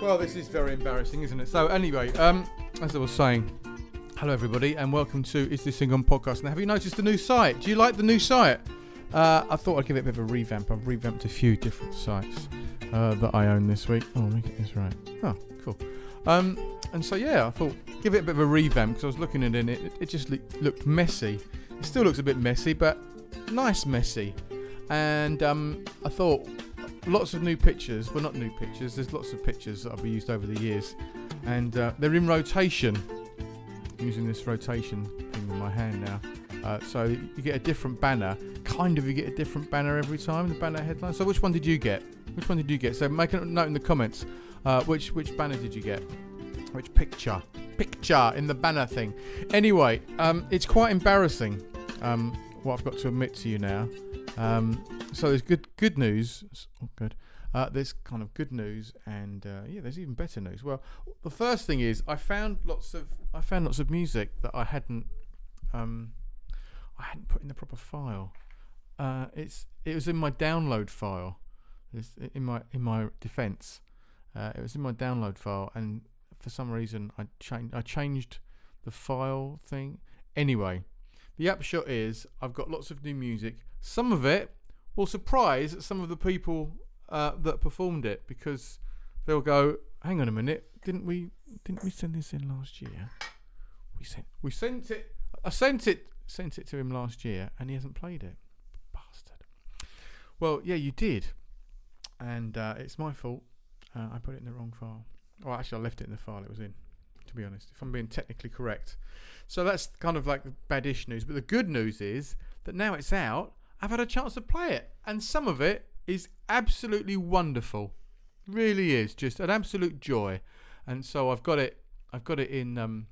Well, this is very embarrassing, isn't it? So, anyway, um, as I was saying, hello everybody, and welcome to Is This Thing On podcast. Now, have you noticed the new site? Do you like the new site? Uh, I thought I'd give it a bit of a revamp. I've revamped a few different sites uh, that I own this week. Oh, let me get this right. Oh, cool. Um, and so yeah, I thought give it a bit of a revamp because I was looking at it, and it, it just looked, messy. It still looks a bit messy, but nice messy. And um, I thought lots of new pictures. Well, not new pictures. There's lots of pictures that I've used over the years, and uh, they're in rotation. I'm using this rotation thing in my hand now. Uh, so you get a different banner. Kind of, you get a different banner every time. The banner headline. So which one did you get? Which one did you get? So make a note in the comments. Uh, which which banner did you get? Which picture? Picture in the banner thing. Anyway, um, it's quite embarrassing. Um, what I've got to admit to you now. Um, so there's good good news. Oh, good. Uh, there's kind of good news, and uh, yeah, there's even better news. Well, the first thing is I found lots of I found lots of music that I hadn't um, I hadn't put in the proper file. Uh, it's it was in my download file. It's in my in my defence. Uh, it was in my download file, and for some reason I changed I changed the file thing. Anyway, the upshot is I've got lots of new music. Some of it will surprise some of the people uh, that performed it because they'll go, "Hang on a minute, didn't we didn't we send this in last year? We sent we sent it. I sent it sent it to him last year, and he hasn't played it. Bastard. Well, yeah, you did, and uh, it's my fault. Uh, I put it in the wrong file. Well, actually, I left it in the file it was in. To be honest, if I'm being technically correct, so that's kind of like the badish news. But the good news is that now it's out. I've had a chance to play it, and some of it is absolutely wonderful. Really is just an absolute joy. And so I've got it. I've got it in. Um,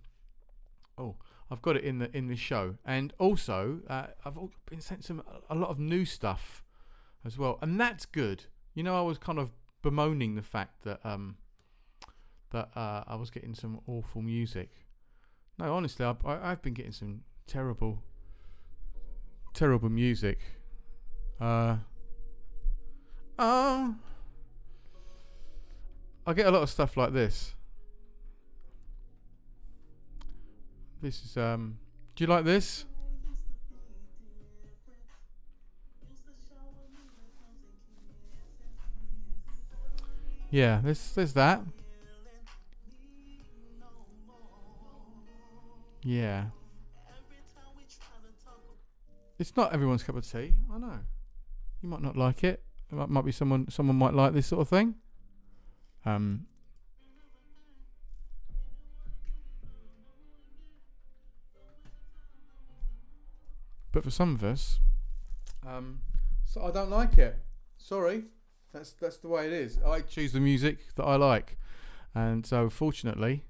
oh, I've got it in the in the show, and also uh, I've been sent some a lot of new stuff as well, and that's good. You know, I was kind of bemoaning the fact that um, that uh, I was getting some awful music. No, honestly, I've, I, I've been getting some terrible, terrible music. Uh, uh, I get a lot of stuff like this. This is um. Do you like this? Yeah, there's there's that. Yeah. It's not everyone's cup of tea. I know. You might not like it. It might, be someone someone might like this sort of thing. Um. But for some of us, um, so I don't like it. Sorry, that's that's the way it is. I choose the music that I like, and so fortunately,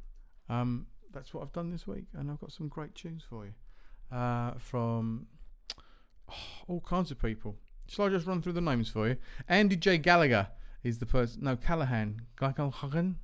um, that's what I've done this week, and I've got some great tunes for you uh, from oh, all kinds of people. Shall I just run through the names for you? Andy J Gallagher is the person. No, Callahan. Callahan.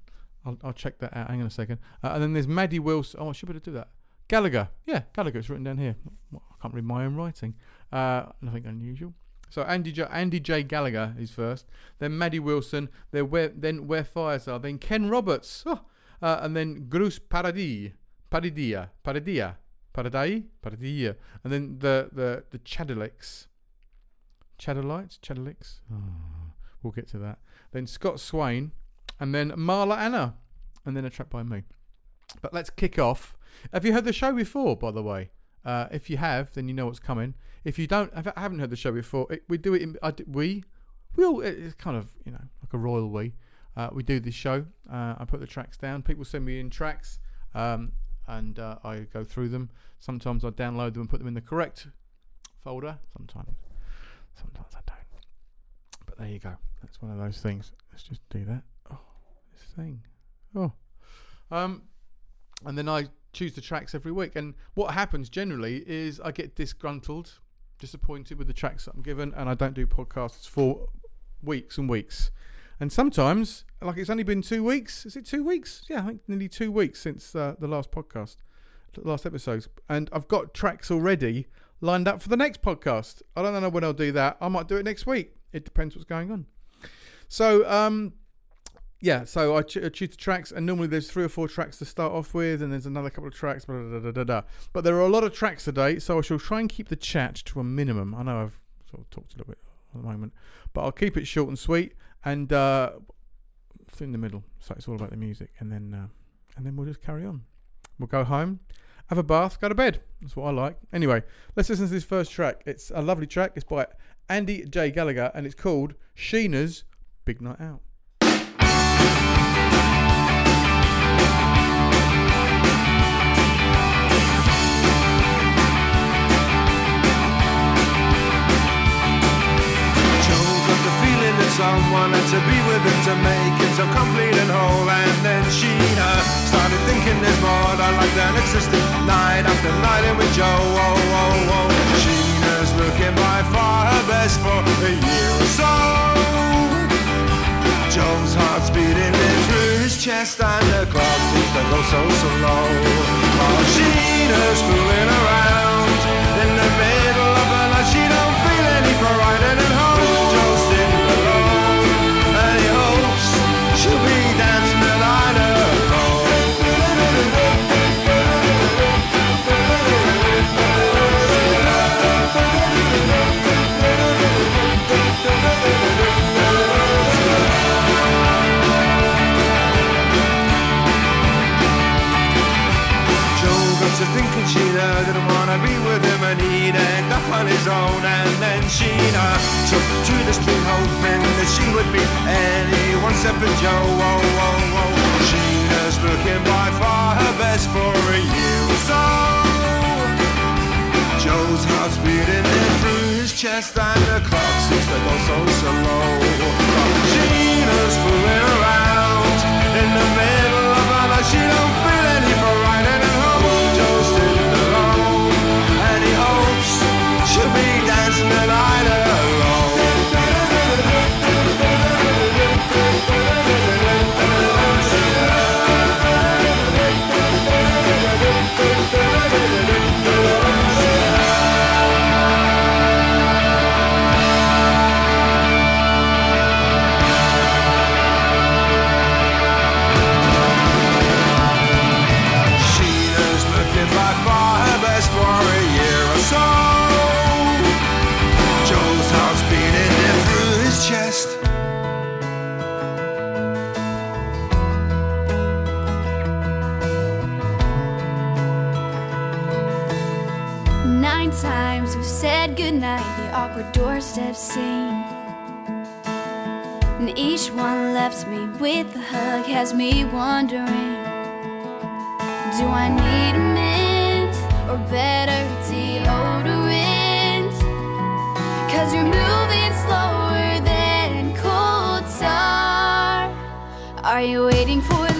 I'll, I'll check that out. Hang on a second. Uh, and then there's Maddie Wilson. Oh, I should better do that. Gallagher. Yeah, Gallagher. It's written down here. I can't read my own writing. Uh, nothing unusual. So Andy J, Andy J Gallagher is first. Then Maddie Wilson. Then where then where fires are. Then Ken Roberts. Oh, uh, and then Grus Paradis. Paradia. Paradia. Paradai. Paradia. And then the the the Chadelics. Chadelites. Chadelics. Oh, we'll get to that. Then Scott Swain. And then Marla Anna. And then a track by me. But let's kick off. Have you heard the show before, by the way? Uh, if you have, then you know what's coming. If you don't, I haven't heard the show before. It, we do it. In, do, we, we all. It's kind of you know like a royal we. Uh, we do this show. Uh, I put the tracks down. People send me in tracks, um, and uh, I go through them. Sometimes I download them and put them in the correct folder. Sometimes, sometimes I don't. But there you go. That's one of those things. Let's just do that. Oh, this thing. Oh, um, and then I choose the tracks every week. And what happens generally is I get disgruntled, disappointed with the tracks that I'm given, and I don't do podcasts for weeks and weeks. And sometimes, like it's only been two weeks. Is it two weeks? Yeah, I think nearly two weeks since uh, the last podcast, the last episodes. And I've got tracks already lined up for the next podcast. I don't know when I'll do that. I might do it next week. It depends what's going on. So, um, yeah, so I, ch- I choose the tracks, and normally there's three or four tracks to start off with, and there's another couple of tracks, blah, blah, blah. but there are a lot of tracks today, so I shall try and keep the chat to a minimum. I know I've sort of talked a little bit at the moment, but I'll keep it short and sweet, and uh, in the middle, so it's all about the music, and then uh, and then we'll just carry on. We'll go home, have a bath, go to bed. That's what I like. Anyway, let's listen to this first track. It's a lovely track. It's by Andy J Gallagher, and it's called Sheena's Big Night Out. Joe got the feeling that someone to be with him to make life than existing night after night in with Joe. Oh, oh, oh. oh Sheena's looking by far her best for a year or so. Joe's heart's beating in through his chest and the clock seems to go so slow. Oh, Sheena's fooling around in the middle wanna be with him and he'd end up on his own and then Sheena took to the street hoping that she would be anyone except for Joe. Oh, oh, oh. Sheena's looking by far her best for a year or so. Joe's heart's beating in through his chest and the clock seems to go so slow. Sheena's fooling around in the middle awkward doorstep scene. And each one left me with a hug, has me wondering Do I need a mint or better deodorant? Cause you're moving slower than cold tar. Are you waiting for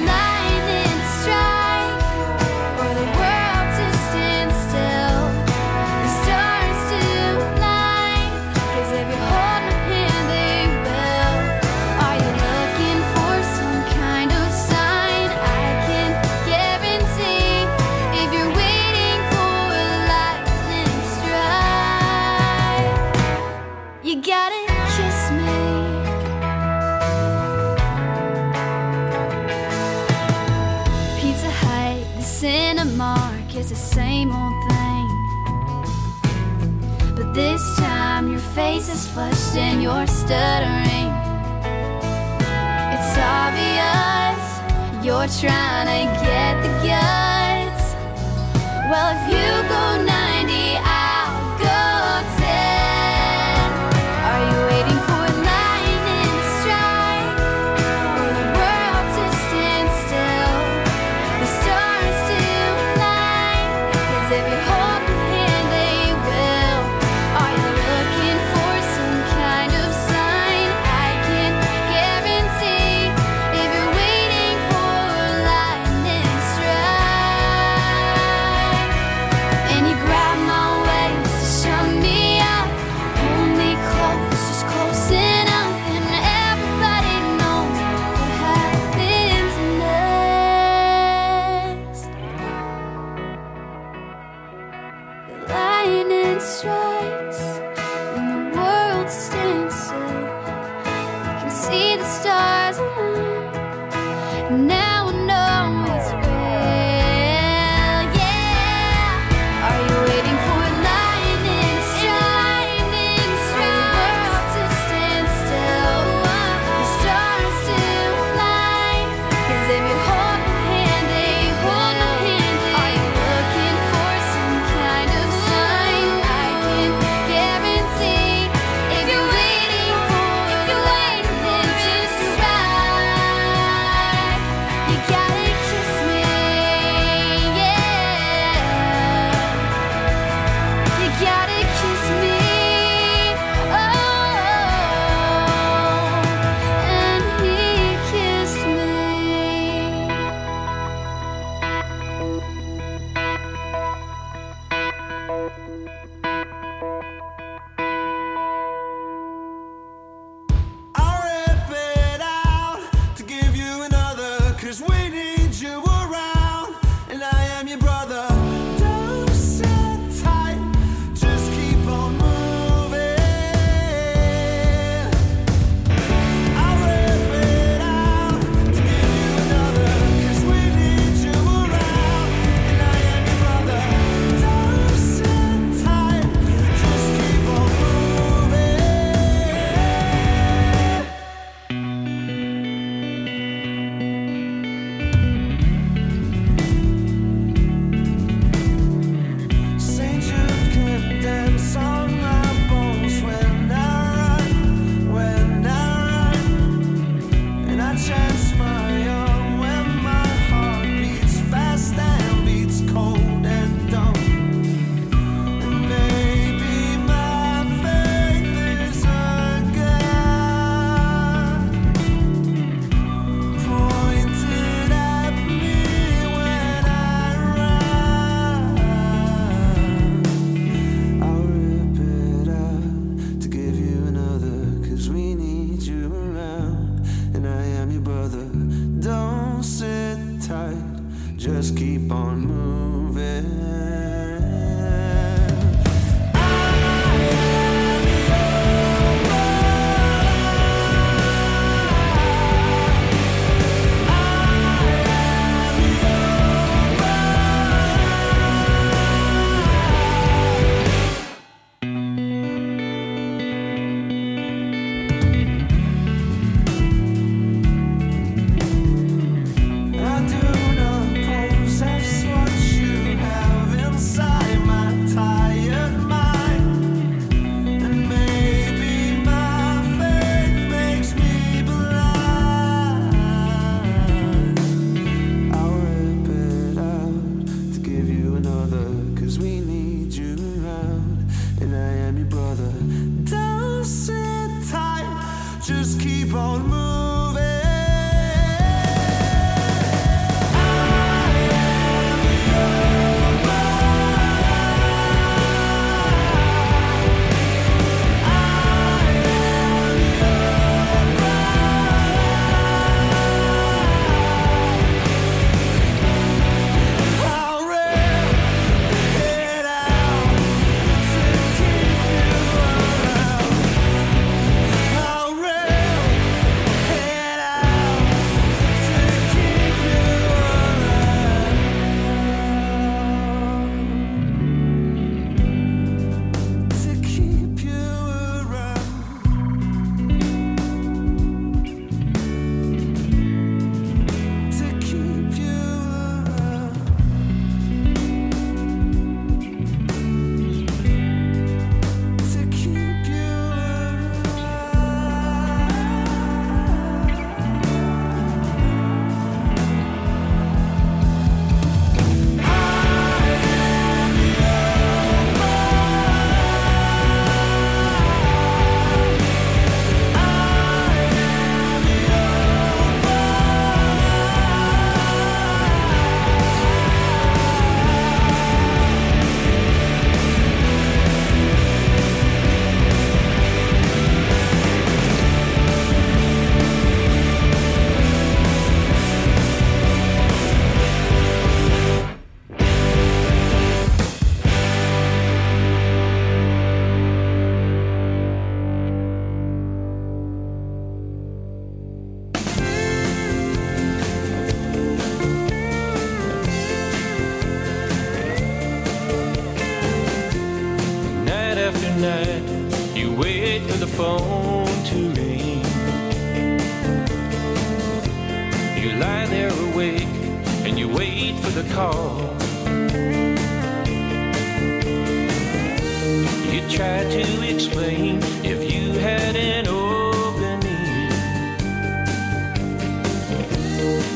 try to explain if you had an opening,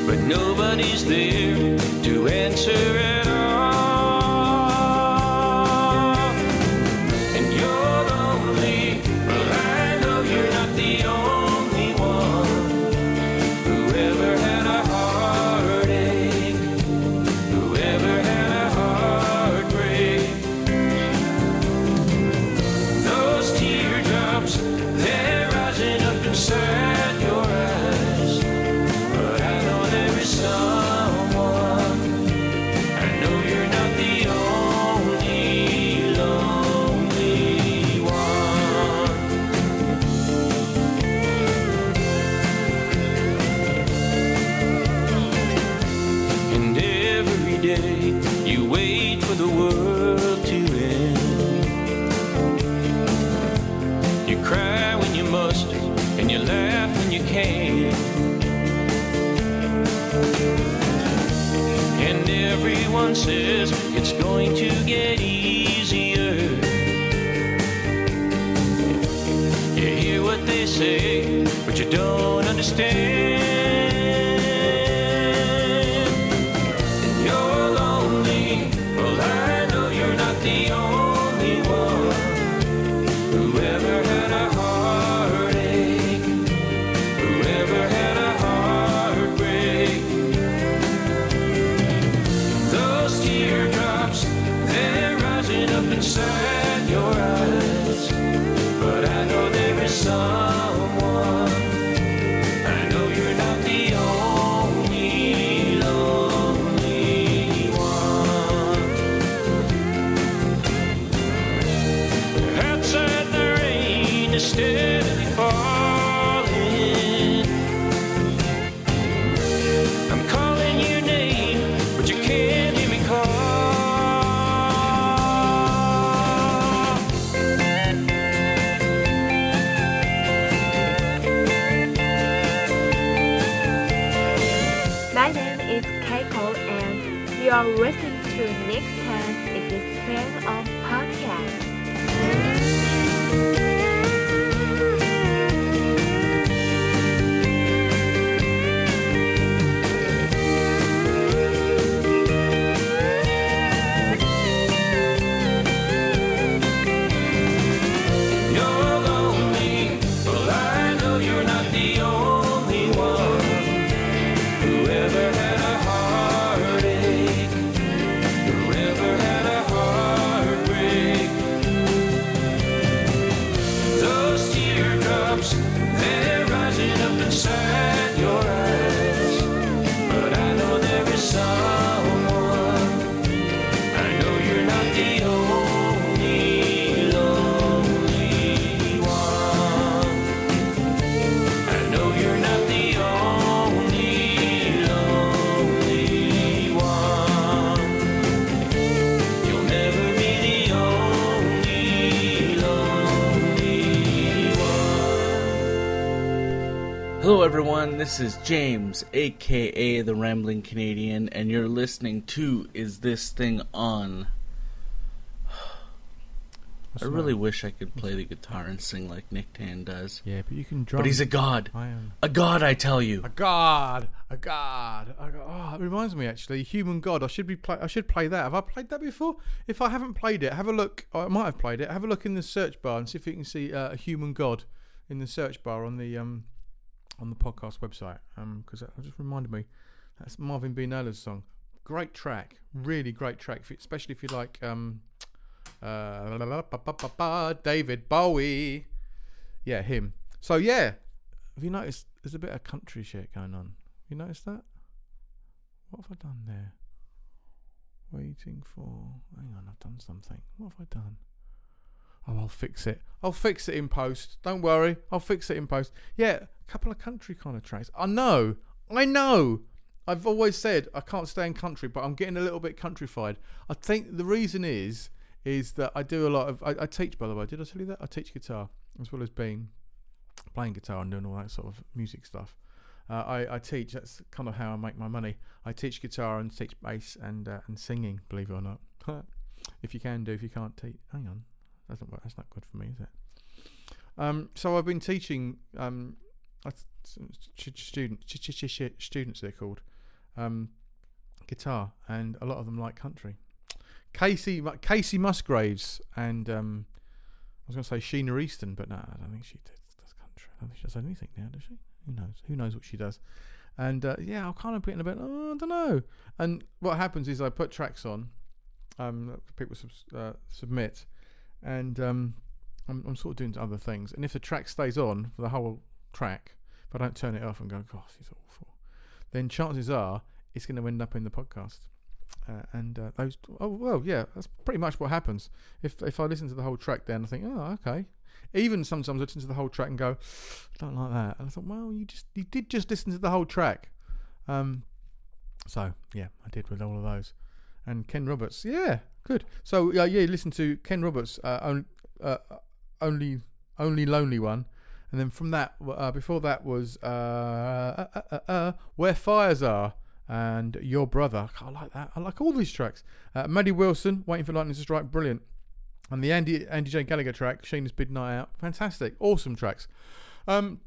but nobody's there to answer This is James, aka the Rambling Canadian, and you're listening to Is This Thing On? I the really wish I could play the guitar and sing like Nick Tan does. Yeah, but you can drum. But he's a god. I am. A god, I tell you. A god, a god, a god. Oh, it reminds me actually, Human God. I should be play. I should play that. Have I played that before? If I haven't played it, have a look. oh, I might have played it. Have a look in the search bar and see if you can see uh, a Human God in the search bar on the um on the podcast website. Um, because that just reminded me. That's Marvin B. Naylor's song. Great track, really great track, especially if you like um uh David Bowie. Yeah, him. So yeah, have you noticed there's a bit of country shit going on? You noticed that? What have I done there? Waiting for. Hang on, I've done something. What have I done? Oh, I'll fix it. I'll fix it in post. Don't worry. I'll fix it in post. Yeah, a couple of country kind of tracks. I know. I know. I've always said I can't stay in country, but I'm getting a little bit countrified. I think the reason is is that I do a lot of. I, I teach, by the way. Did I tell you that? I teach guitar as well as being playing guitar and doing all that sort of music stuff. Uh, I, I teach. That's kind of how I make my money. I teach guitar and teach bass and uh, and singing. Believe it or not, if you can do, if you can't teach, hang on, doesn't work. That's not good for me, is it? Um, so I've been teaching um, I students. They're called um, guitar, and a lot of them like country. Kacey Kacey Musgraves and um, I was going to say Sheena Easton, but no, I don't think she does, country. I don't think she does anything now, does she? Who knows? Who knows what she does? And uh, yeah, I'm kind of put in a bit. Oh, I don't know. And what happens is I put tracks on. Um, people subs- uh, submit, and um, I'm, I'm sort of doing other things. And if the track stays on for the whole track, if I don't turn it off and go, "Gosh, it's awful," then chances are it's going to end up in the podcast. Uh, and uh, those, oh well, yeah, that's pretty much what happens. If if I listen to the whole track, then I think, oh, okay. Even sometimes I listen to the whole track and go, I don't like that. And I thought, well, you just you did just listen to the whole track. Um, so yeah, I did with all of those. And Ken Roberts, yeah, good. So uh, yeah, listen to Ken Roberts, uh, uh, only only lonely one, and then from that, uh, before that was uh, uh, where fires are. And your brother, I like that. I like all these tracks. Maddie Wilson, waiting for lightning to strike, brilliant. And the Andy Andy J Gallagher track, Sheena's Big Night Out, fantastic, awesome tracks. Um,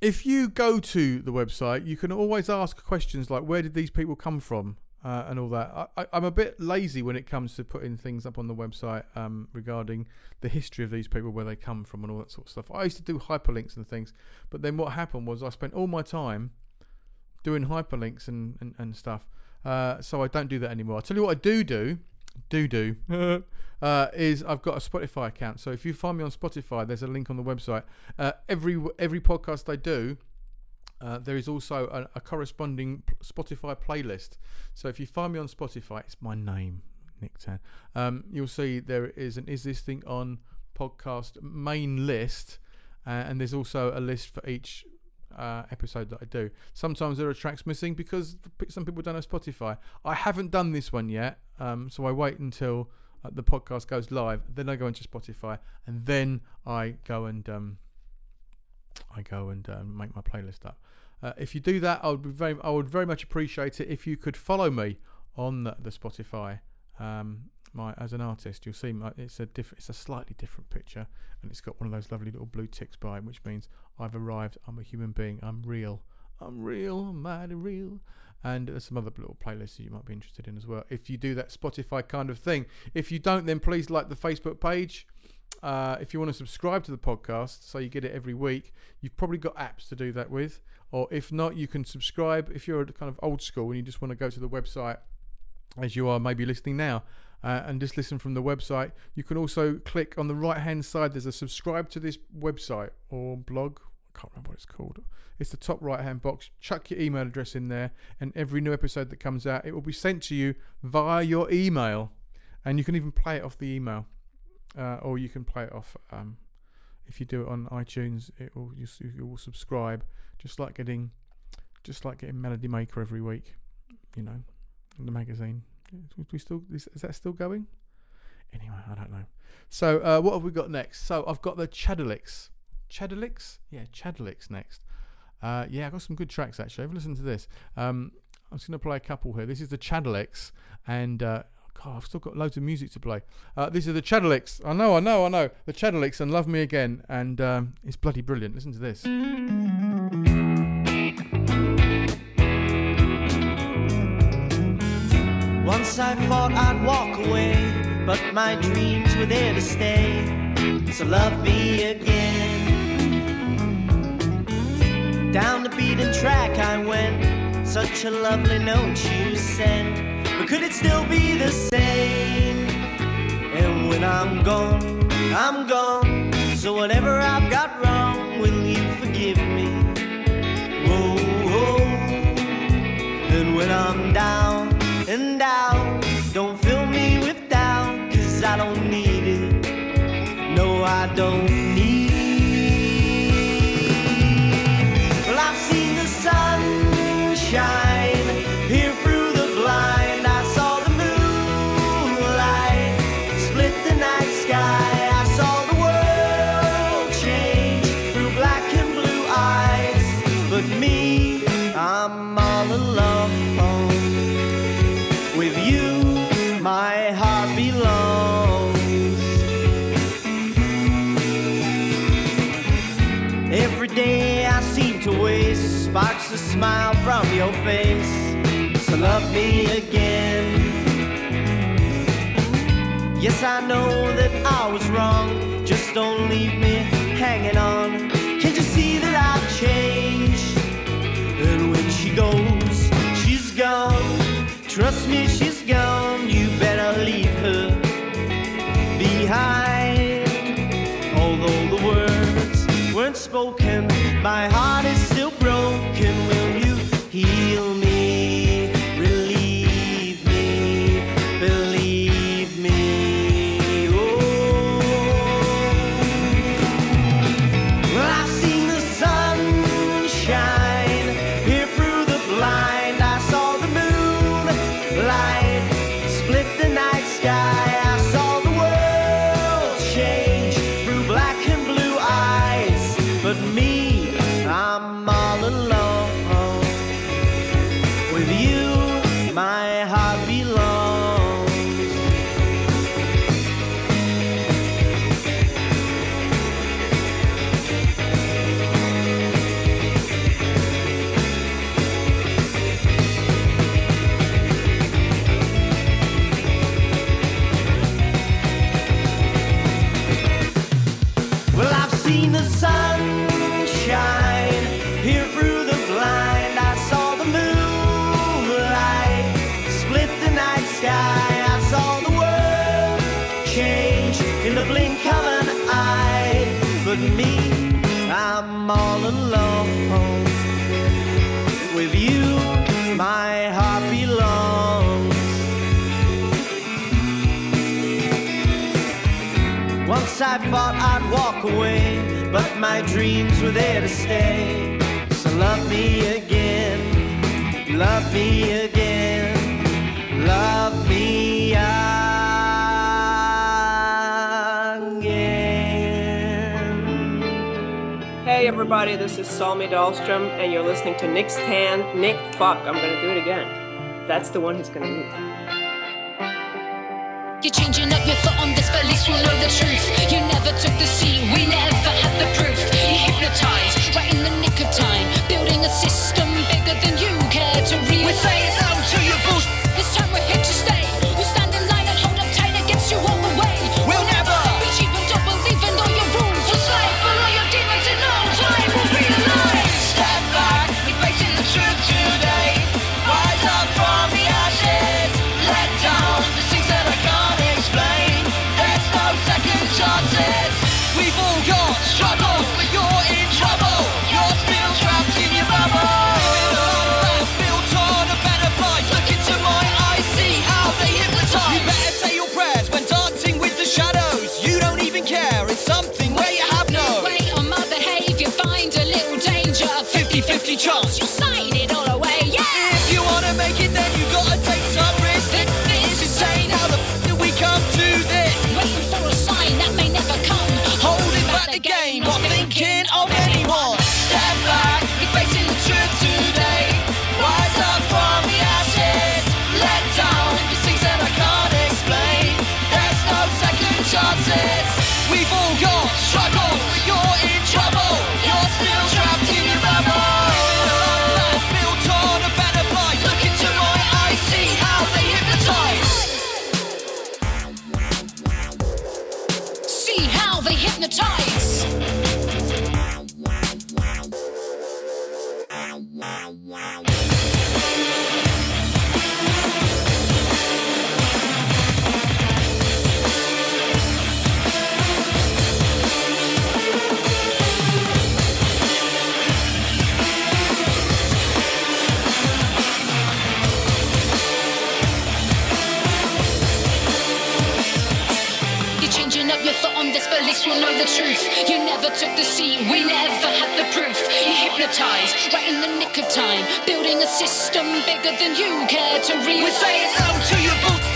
if you go to the website, you can always ask questions like, "Where did these people come from?" Uh, and all that. I, I'm a bit lazy when it comes to putting things up on the website um, regarding the history of these people, where they come from, and all that sort of stuff. I used to do hyperlinks and things, but then what happened was I spent all my time doing hyperlinks and, and, and stuff. Uh, so I don't do that anymore. I'll tell you what I do do, do do, uh, is I've got a Spotify account. So if you find me on Spotify, there's a link on the website. Uh, every every podcast I do, uh, there is also a, a corresponding Spotify playlist. So if you find me on Spotify, it's my name, Nick Tan. Um, you'll see there is an Is This Thing On podcast main list, uh, and there's also a list for each uh, episode that I do. Sometimes there are tracks missing because some people don't have Spotify. I haven't done this one yet, um, so I wait until uh, the podcast goes live. Then I go into Spotify, and then I go and um, I go and um, make my playlist up. Uh, if you do that, I would be very, I would very much appreciate it if you could follow me on the, the Spotify. Um, my as an artist, you'll see my, it's a diff- it's a slightly different picture, and it's got one of those lovely little blue ticks by it, which means I've arrived. I'm a human being. I'm real. I'm real. I'm mighty real. And there's some other little playlists you might be interested in as well. If you do that Spotify kind of thing. If you don't, then please like the Facebook page. Uh, if you want to subscribe to the podcast, so you get it every week, you've probably got apps to do that with. Or if not, you can subscribe if you're kind of old school and you just want to go to the website, as you are maybe listening now, uh, and just listen from the website. You can also click on the right hand side. There's a subscribe to this website or blog. I can't remember what it's called. It's the top right hand box. Chuck your email address in there, and every new episode that comes out, it will be sent to you via your email, and you can even play it off the email, uh, or you can play it off. Um, if you do it on iTunes, it will you, you will subscribe, just like getting, just like getting Melody Maker every week. You know, the magazine. We- still is, is that still going? Anyway, I don't know. So uh, what have we got next? So I've got the Chadalix. Chadalix? Yeah, Chadalix next. Uh, yeah, I've got some good tracks actually. Have a listen to this. Um, I'm just going to play a couple here. This is the Chadalix, and uh, God, I've still got loads of music to play. Uh, this is the Chadalix. I know, I know, I know. The Chadalix and Love Me Again, and um, it's bloody brilliant. Listen to this. Once I thought I'd walk away, but my dreams were there to stay. So love me again. Down the beaten track I went, such a lovely note you sent. But could it still be the same? And when I'm gone, I'm gone. So whatever I've got wrong, will you forgive me? Whoa, whoa. And when I'm down and out, don't fill me with doubt, cause I don't need it. No, I don't smile from your face. So love me again. Yes, I know that I was wrong. Just don't leave me hanging on. Can't you see that I've changed? And when she goes, she's gone. Trust me, she's gone. walk away, but my dreams were there to stay. So love me again, love me again, love me again. Hey everybody, this is Salmi Dahlstrom, and you're listening to Nick's Tan, Nick Fuck. I'm gonna do it again. That's the one who's gonna do it. You're changing up your foot on this, but at least we know the truth. You never took the seat, we never had the proof. You hypnotized, right in the nick of time, building a system bigger than you care to realize. We say no to your bullshit. This time we're here to stay. truth. You never took the seat, we never had the proof. You hypnotized right in the nick of time, building a system bigger than you care to read. We say it's out to your boots.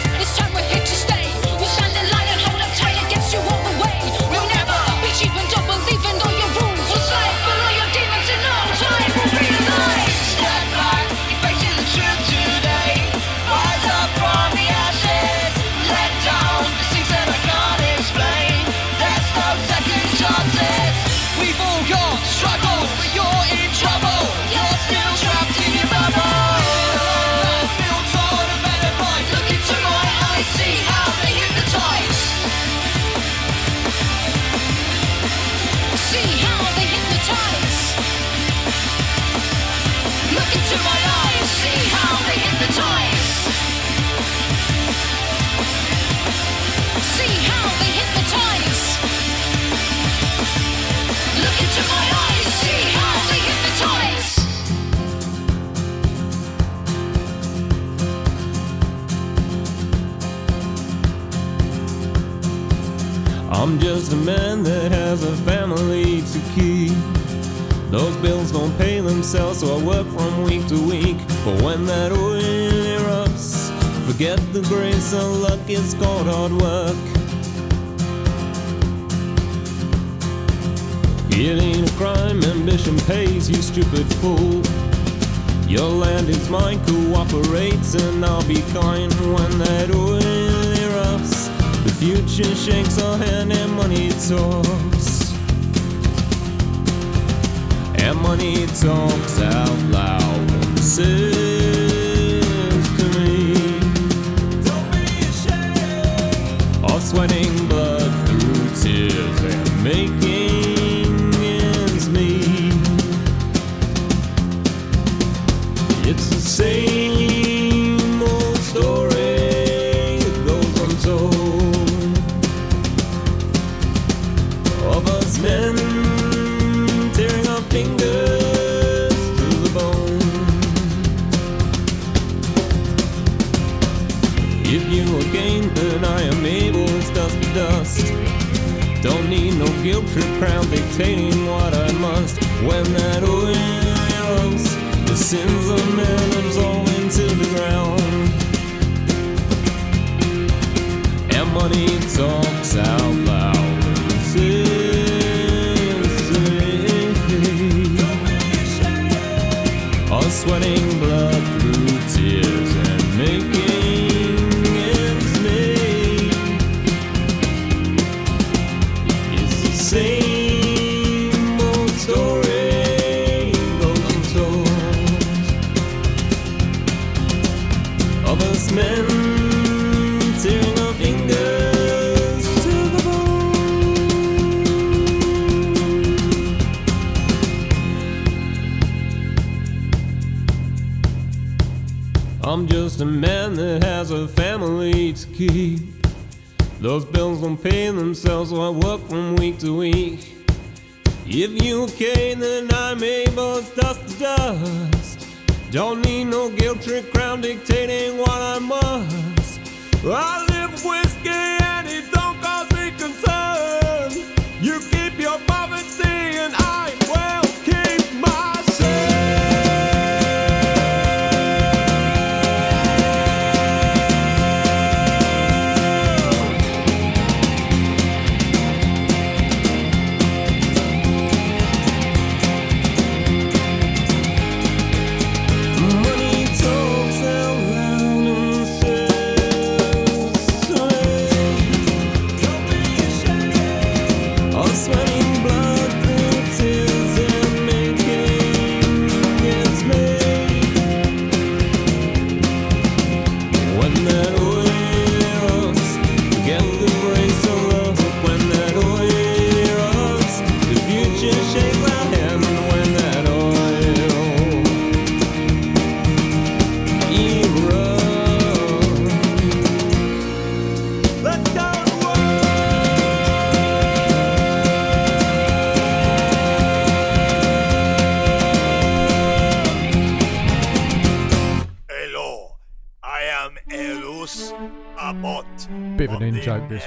Just a man that has a family to keep. Those bills don't pay themselves, so I work from week to week. But when that oil erupts, forget the grace of luck, it's called hard work. It ain't a crime, ambition pays, you stupid fool. Your land is mine, cooperates, and I'll be kind when that oil future shakes our hand and money talks. And money talks out loud and says to me, Don't be ashamed of sweating blood through tears and making ends meet. It's the same then I am able as dust to dust. Don't need no guilt trip crown dictating what I must. When that oil erupts, the sins of men absolve into the ground. And money talks out loud and says to me, All sweating keep. Those bills don't pay themselves, so I work from week to week. If you okay, then I'm able as dust to dust. Don't need no guilt trip crown dictating what I must. I live whiskey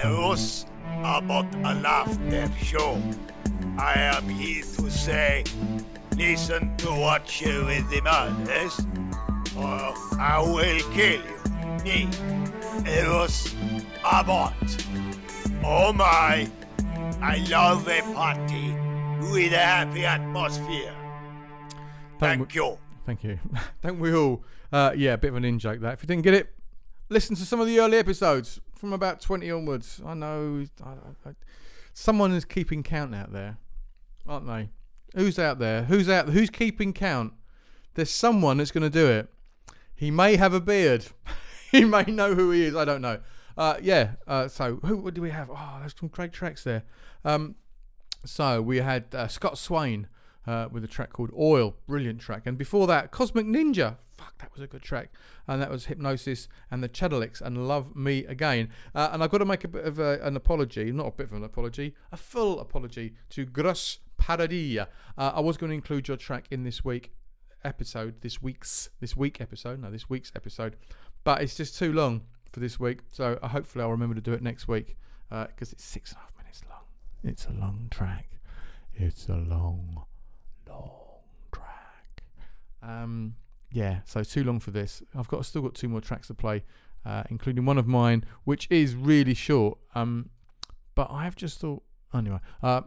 the joke, this one. Eros Abbott a Laughter Show. I am here to say, listen to what you with the madness, or I will kill you. Me, Eros Abbott. Oh my, I love a party with a happy atmosphere. Thank you. Thank you. Don't we all? Uh, yeah, a bit of an in joke that. If you didn't get it, listen to some of the early episodes from about 20 onwards. I know I, I, someone is keeping count out there, aren't they? Who's out there? Who's out? Who's keeping count? There's someone that's going to do it. He may have a beard. he may know who he is. I don't know. Uh, yeah. Uh, so who what do we have? Oh, there's some great tracks there. Um, so we had uh, Scott Swain uh, with a track called Oil, brilliant track, and before that, Cosmic Ninja. Fuck, that was a good track, and that was Hypnosis and the Chadalics and Love Me Again. Uh, and I've got to make a bit of a, an apology, not a bit of an apology, a full apology to Gross Paradilla. Uh, I was going to include your track in this week episode, this week's this week episode, no, this week's episode, but it's just too long for this week. So uh, hopefully I'll remember to do it next week because it's six and a half minutes long. It's a long track. It's a long, long track. Um, yeah, so too long for this. I've got still got two more tracks to play, uh, including one of mine, which is really short. Um, but I have just thought anyway. Uh,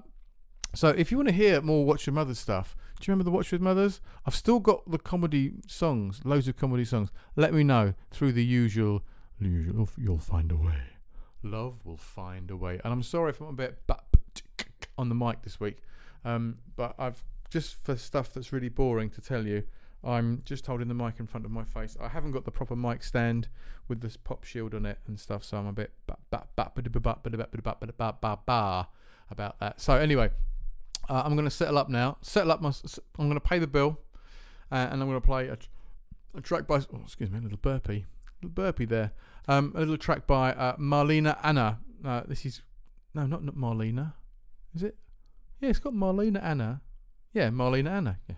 so if you want to hear more Watch Your Mother stuff, do you remember the Watch With Mothers? I've still got the comedy songs, loads of comedy songs. Let me know through the usual, usual you'll find a way. Love will find a way. And I'm sorry if I'm a bit on the mic this week, um, but I've just for stuff that's really boring to tell you. I'm just holding the mic in front of my face. I haven't got the proper mic stand with this pop shield on it and stuff, so I'm a bit about that. So anyway, uh, I'm going to settle up now. Settle up my. I'm going to pay the bill, uh, and I'm going to play a, a track by. Oh, excuse me, a little burpee, a little burpee there. Um, a little track by uh, Marlena Anna. this is no, not, not Marlena, is it? Yeah, it's got Marlena Anna. Yeah, Marlena Anna. Yeah,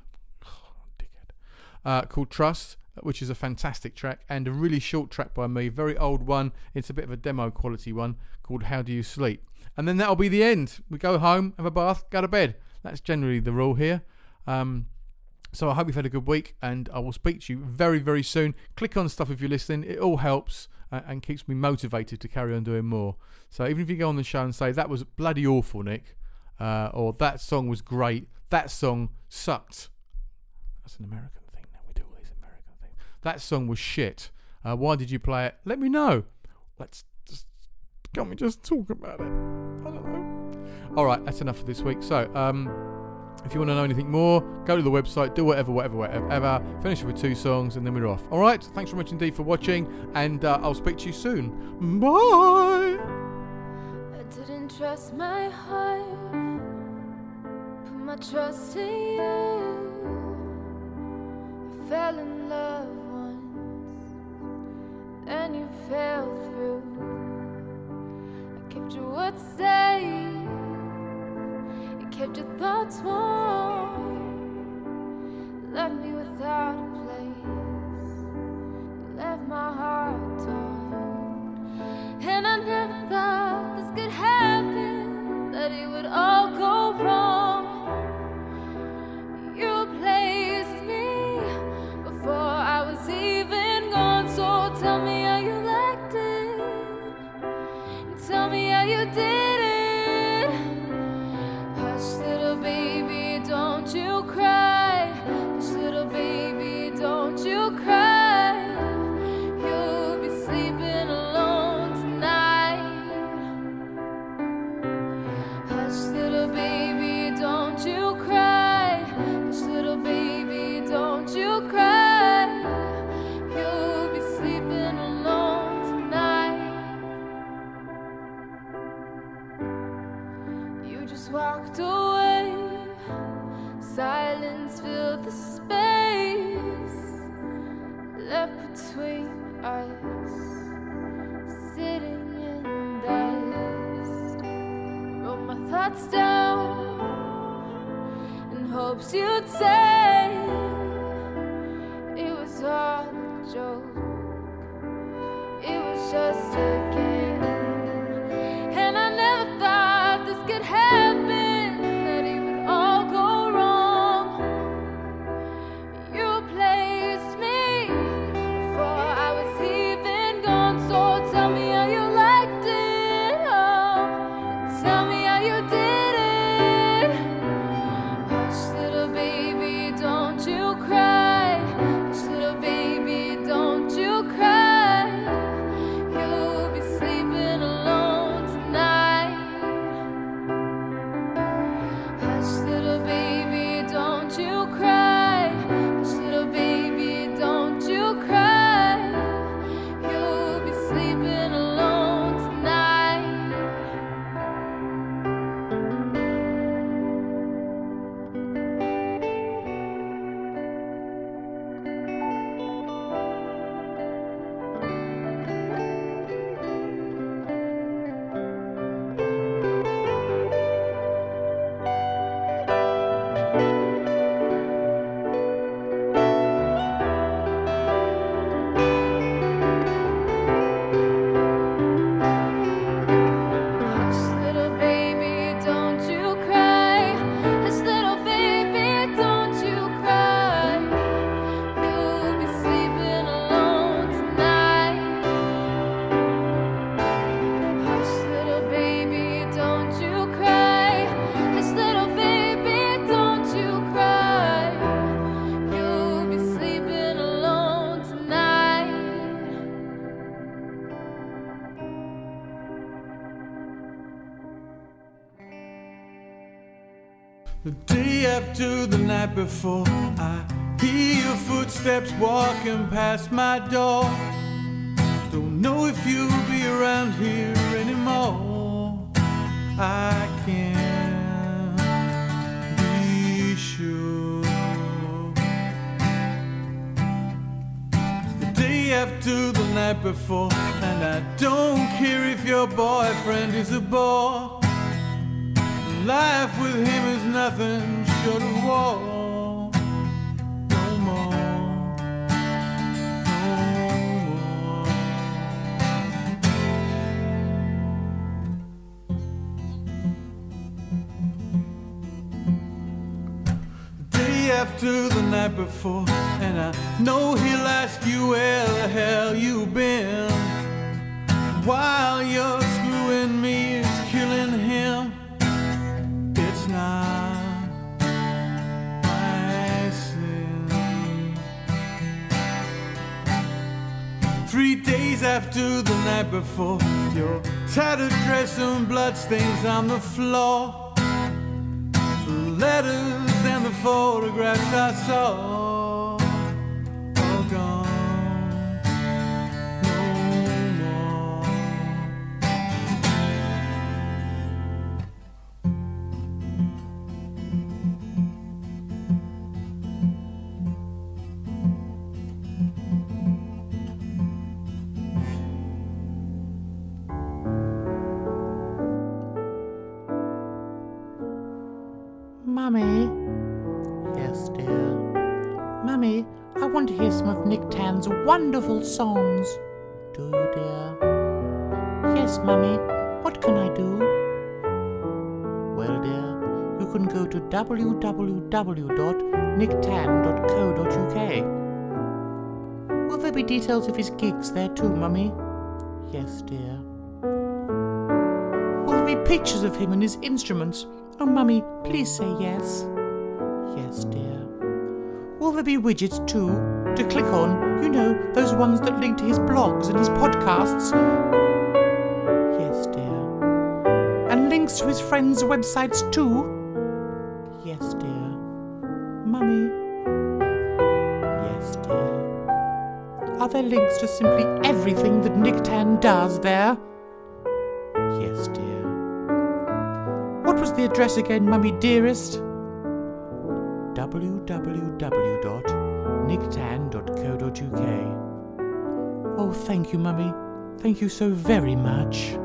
uh, called Trust, which is a fantastic track and a really short track by me. Very old one. It's a bit of a demo quality one called How Do You Sleep. And then that'll be the end. We go home, have a bath, go to bed. That's generally the rule here. Um, so I hope you've had a good week, and I will speak to you very, very soon. Click on stuff if you're listening; it all helps uh, and keeps me motivated to carry on doing more. So even if you go on the show and say that was bloody awful, Nick, uh, or that song was great, that song sucked. That's an American thing. Now we do all these American things. That song was shit. Uh, why did you play it? Let me know. Let's just can't we just talk about it? I don't know. All right, that's enough for this week. So, um, if you want to know anything more, go to the website, do whatever, whatever, whatever. Finish it with two songs, and then we're off. All right. Thanks very much indeed for watching, and uh, I'll speak to you soon. Bye. I didn't trust my heart, put my trust in you. I fell in love and you fell through. I kept your words safe, you kept your thoughts warm, left me without a place, you left my heart torn. And I never thought this could happen, that it would all walked away. Silence filled the space left between us. Sitting in dust. Wrote my thoughts down in hopes you'd say it was all a joke. Before, I hear your footsteps walking past my door. After the night before, and I know he'll ask you where the hell you been. While you're screwing me, it's killing him. It's not my sin. Three days after the night before, your tattered dress and bloodstains on the floor. Letters photographs I saw. Songs. Do you, dear? Yes, Mummy. What can I do? Well, dear, you can go to www.nicktan.co.uk. Will there be details of his gigs there too, Mummy? Yes, dear. Will there be pictures of him and his instruments? Oh, Mummy, please say yes. Yes, dear. Will there be widgets too to click on? You know, those ones that link to his blogs and his podcasts? Yes, dear. And links to his friends' websites too? Yes, dear. Mummy? Yes, dear. Are there links to simply everything that Nick Tan does there? Yes, dear. What was the address again, Mummy dearest? Thank you so very much.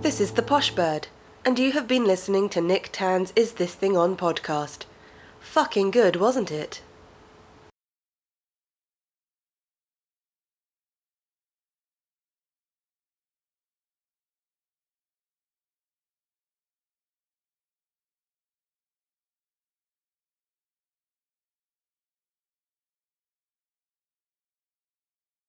This is the Posh Bird, and you have been listening to Nick Tan's Is This Thing On podcast. Fucking good, wasn't it?